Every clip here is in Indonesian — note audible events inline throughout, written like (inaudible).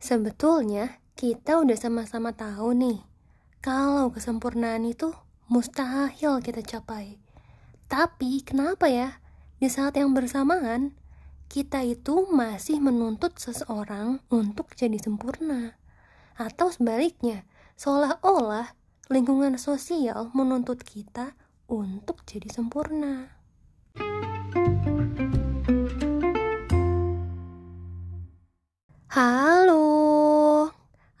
Sebetulnya kita udah sama-sama tahu nih kalau kesempurnaan itu mustahil kita capai. Tapi kenapa ya di saat yang bersamaan kita itu masih menuntut seseorang untuk jadi sempurna? Atau sebaliknya, seolah-olah lingkungan sosial menuntut kita untuk jadi sempurna. Halo,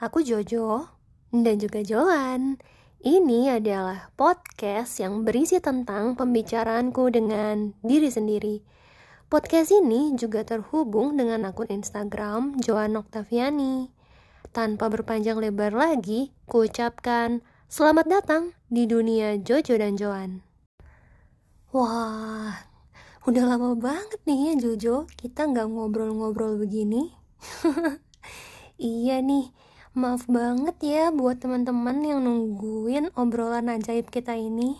aku Jojo dan juga Joan. Ini adalah podcast yang berisi tentang pembicaraanku dengan diri sendiri. Podcast ini juga terhubung dengan akun Instagram Joan Octaviani. Tanpa berpanjang lebar lagi, kuucapkan selamat datang di dunia Jojo dan Joan. Wah, udah lama banget nih ya Jojo, kita nggak ngobrol-ngobrol begini. (laughs) iya nih, maaf banget ya buat teman-teman yang nungguin obrolan ajaib kita ini.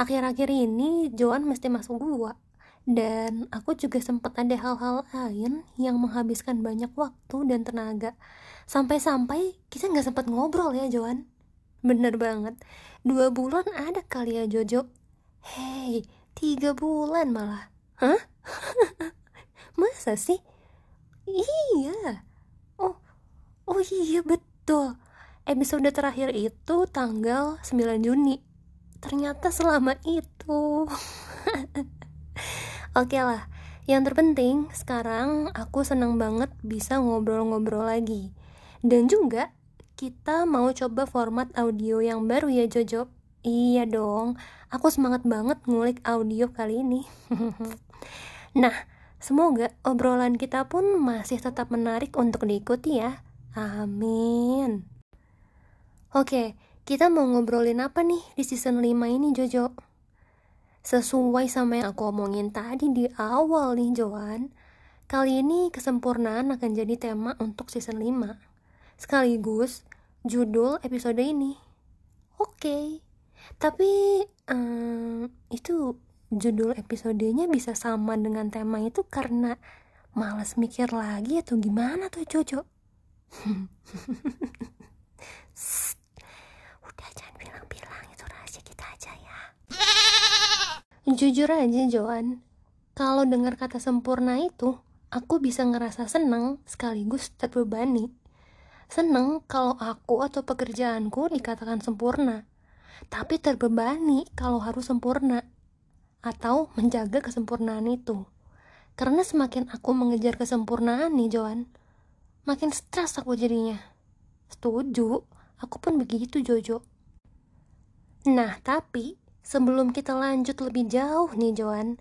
Akhir-akhir ini Joan mesti masuk gua dan aku juga sempat ada hal-hal lain yang menghabiskan banyak waktu dan tenaga. Sampai-sampai kita nggak sempat ngobrol ya Joan. Bener banget, dua bulan ada kali ya Jojo. Hei, tiga bulan malah. Hah? (laughs) Masa sih? Iya. Oh, oh iya betul. Episode terakhir itu tanggal 9 Juni. Ternyata selama itu. (laughs) Oke lah, yang terpenting sekarang aku senang banget bisa ngobrol-ngobrol lagi. Dan juga kita mau coba format audio yang baru ya Jojo. Iya dong, aku semangat banget ngulik audio kali ini. (laughs) nah, Semoga obrolan kita pun masih tetap menarik untuk diikuti ya. Amin. Oke, kita mau ngobrolin apa nih di season 5 ini Jojo? Sesuai sama yang aku omongin tadi di awal nih Joan, kali ini kesempurnaan akan jadi tema untuk season 5. Sekaligus judul episode ini. Oke, tapi um, itu judul episodenya bisa sama dengan tema itu karena males mikir lagi atau gimana tuh Jojo? (laughs) Udah jangan bilang-bilang itu rahasia kita aja ya. Jujur aja Joan, kalau dengar kata sempurna itu, aku bisa ngerasa seneng sekaligus terbebani. Seneng kalau aku atau pekerjaanku dikatakan sempurna, tapi terbebani kalau harus sempurna atau menjaga kesempurnaan itu. Karena semakin aku mengejar kesempurnaan nih, Joan, makin stres aku jadinya. Setuju, aku pun begitu, Jojo. Nah, tapi sebelum kita lanjut lebih jauh nih, Joan,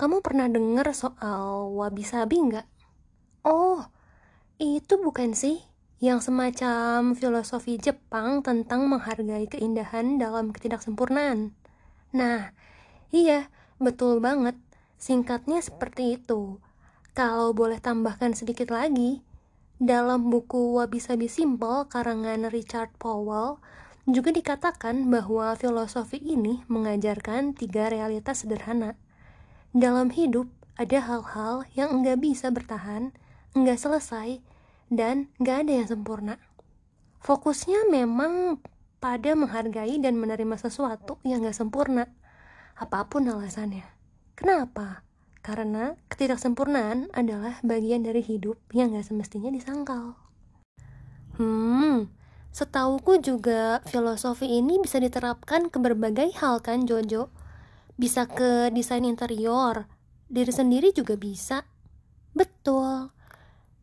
kamu pernah dengar soal wabi-sabi nggak? Oh, itu bukan sih yang semacam filosofi Jepang tentang menghargai keindahan dalam ketidaksempurnaan. Nah, Iya, betul banget. Singkatnya seperti itu. Kalau boleh tambahkan sedikit lagi, dalam buku Wabi Sabi Simple karangan Richard Powell juga dikatakan bahwa filosofi ini mengajarkan tiga realitas sederhana. Dalam hidup ada hal-hal yang enggak bisa bertahan, enggak selesai, dan enggak ada yang sempurna. Fokusnya memang pada menghargai dan menerima sesuatu yang enggak sempurna apa pun alasannya. Kenapa? Karena ketidaksempurnaan adalah bagian dari hidup yang gak semestinya disangkal. Hmm, setauku juga filosofi ini bisa diterapkan ke berbagai hal kan Jojo? Bisa ke desain interior, diri sendiri juga bisa. Betul.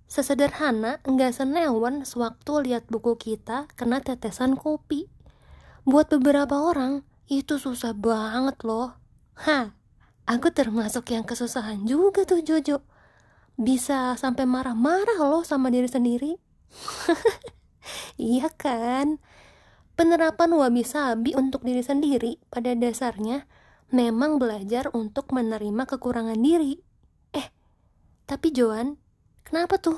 Sesederhana nggak senewan sewaktu lihat buku kita kena tetesan kopi. Buat beberapa orang, itu susah banget loh. Hah, aku termasuk yang kesusahan juga tuh Jojo. Bisa sampai marah-marah loh sama diri sendiri. (laughs) iya kan? Penerapan wabi-sabi untuk diri sendiri pada dasarnya memang belajar untuk menerima kekurangan diri. Eh, tapi Joan, kenapa tuh?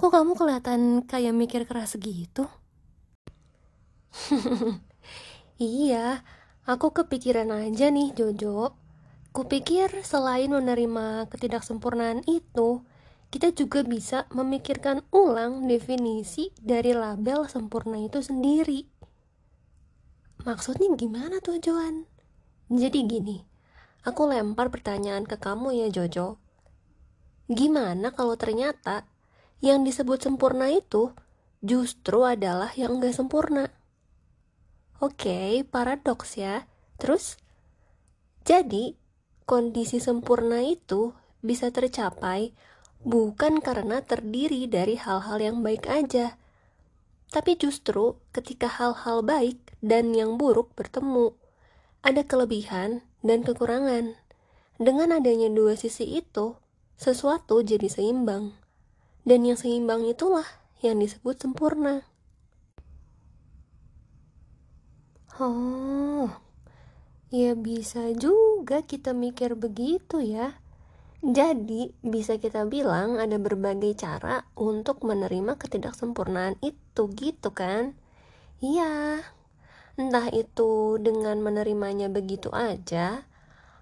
Kok kamu kelihatan kayak mikir keras gitu? (laughs) iya, Aku kepikiran aja nih Jojo. Kupikir selain menerima ketidaksempurnaan itu, kita juga bisa memikirkan ulang definisi dari label sempurna itu sendiri. Maksudnya gimana tuh Joan? Jadi gini, aku lempar pertanyaan ke kamu ya Jojo. Gimana kalau ternyata yang disebut sempurna itu justru adalah yang gak sempurna? Oke, paradoks ya. Terus, jadi kondisi sempurna itu bisa tercapai bukan karena terdiri dari hal-hal yang baik aja, tapi justru ketika hal-hal baik dan yang buruk bertemu, ada kelebihan dan kekurangan. Dengan adanya dua sisi itu, sesuatu jadi seimbang, dan yang seimbang itulah yang disebut sempurna. Oh, ya bisa juga kita mikir begitu ya. Jadi, bisa kita bilang ada berbagai cara untuk menerima ketidaksempurnaan itu gitu kan? Iya. Entah itu dengan menerimanya begitu aja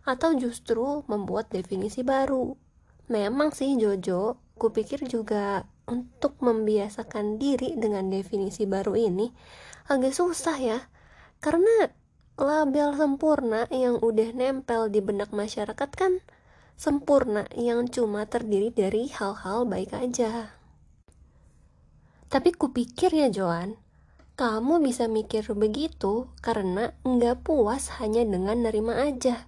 atau justru membuat definisi baru. Memang sih Jojo, kupikir juga untuk membiasakan diri dengan definisi baru ini agak susah ya. Karena label sempurna yang udah nempel di benak masyarakat kan sempurna yang cuma terdiri dari hal-hal baik aja. Tapi kupikir ya Joan, kamu bisa mikir begitu karena nggak puas hanya dengan nerima aja.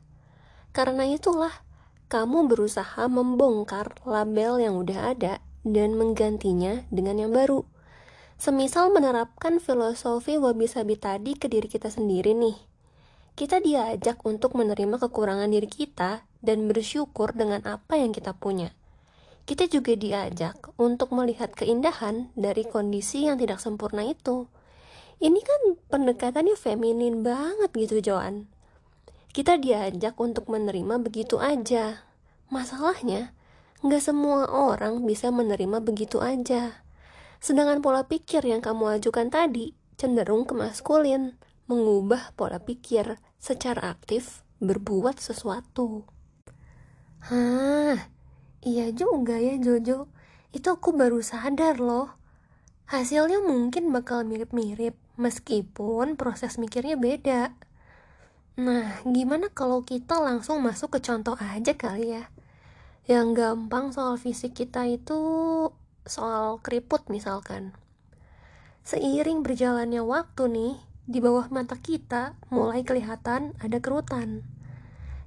Karena itulah, kamu berusaha membongkar label yang udah ada dan menggantinya dengan yang baru. Semisal menerapkan filosofi wabi-sabi tadi ke diri kita sendiri nih. Kita diajak untuk menerima kekurangan diri kita dan bersyukur dengan apa yang kita punya. Kita juga diajak untuk melihat keindahan dari kondisi yang tidak sempurna itu. Ini kan pendekatannya feminin banget gitu, Joan. Kita diajak untuk menerima begitu aja. Masalahnya, nggak semua orang bisa menerima begitu aja. Sedangkan pola pikir yang kamu ajukan tadi cenderung ke maskulin, mengubah pola pikir secara aktif berbuat sesuatu. Hah, iya juga ya Jojo. Itu aku baru sadar loh. Hasilnya mungkin bakal mirip-mirip, meskipun proses mikirnya beda. Nah, gimana kalau kita langsung masuk ke contoh aja kali ya? Yang gampang soal fisik kita itu soal keriput misalkan. Seiring berjalannya waktu nih, di bawah mata kita mulai kelihatan ada kerutan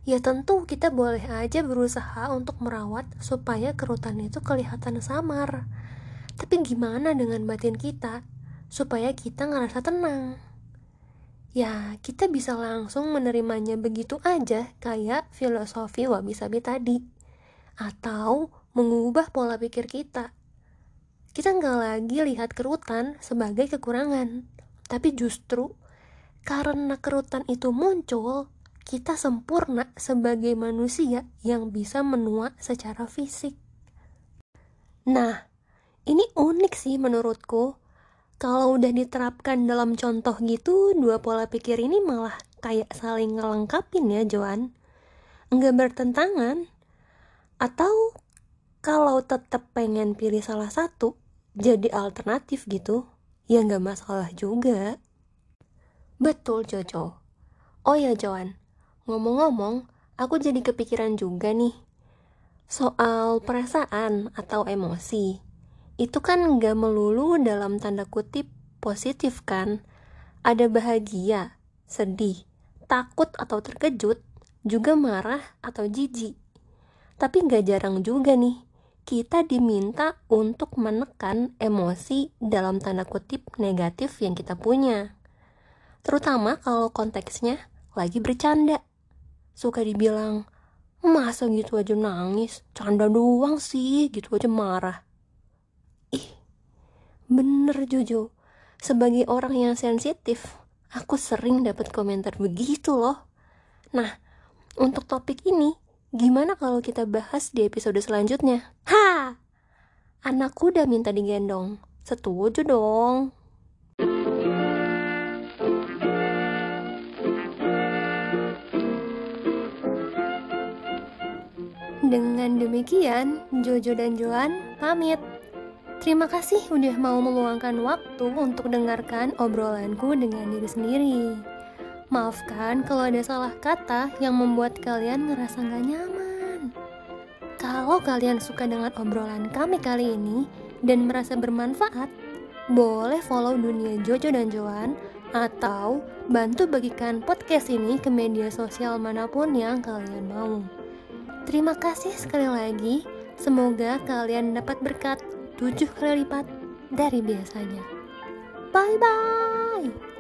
ya tentu kita boleh aja berusaha untuk merawat supaya kerutan itu kelihatan samar. Tapi gimana dengan batin kita supaya kita ngerasa tenang? Ya, kita bisa langsung menerimanya begitu aja kayak filosofi wabi-sabi tadi. Atau mengubah pola pikir kita. Kita nggak lagi lihat kerutan sebagai kekurangan, tapi justru karena kerutan itu muncul, kita sempurna sebagai manusia yang bisa menua secara fisik. Nah, ini unik sih menurutku. Kalau udah diterapkan dalam contoh gitu, dua pola pikir ini malah kayak saling ngelengkapin ya, Joan. Nggak bertentangan. Atau kalau tetap pengen pilih salah satu, jadi alternatif gitu, ya nggak masalah juga. Betul, Jojo. Oh ya, Joan, Ngomong-ngomong, aku jadi kepikiran juga nih. Soal perasaan atau emosi. Itu kan nggak melulu dalam tanda kutip positif kan. Ada bahagia, sedih, takut atau terkejut, juga marah atau jijik. Tapi nggak jarang juga nih, kita diminta untuk menekan emosi dalam tanda kutip negatif yang kita punya. Terutama kalau konteksnya lagi bercanda. Suka dibilang masa gitu aja nangis? Canda doang sih gitu aja marah. Ih bener Jojo. Sebagai orang yang sensitif aku sering dapat komentar begitu loh. Nah untuk topik ini gimana kalau kita bahas di episode selanjutnya ha anakku udah minta digendong setuju dong Dengan demikian, Jojo dan Joan pamit. Terima kasih udah mau meluangkan waktu untuk dengarkan obrolanku dengan diri sendiri. Maafkan kalau ada salah kata yang membuat kalian ngerasa gak nyaman. Kalau kalian suka dengan obrolan kami kali ini dan merasa bermanfaat, boleh follow Dunia Jojo dan Joan atau bantu bagikan podcast ini ke media sosial mana pun yang kalian mau. Terima kasih sekali lagi. Semoga kalian dapat berkat tujuh kali lipat dari biasanya. Bye bye.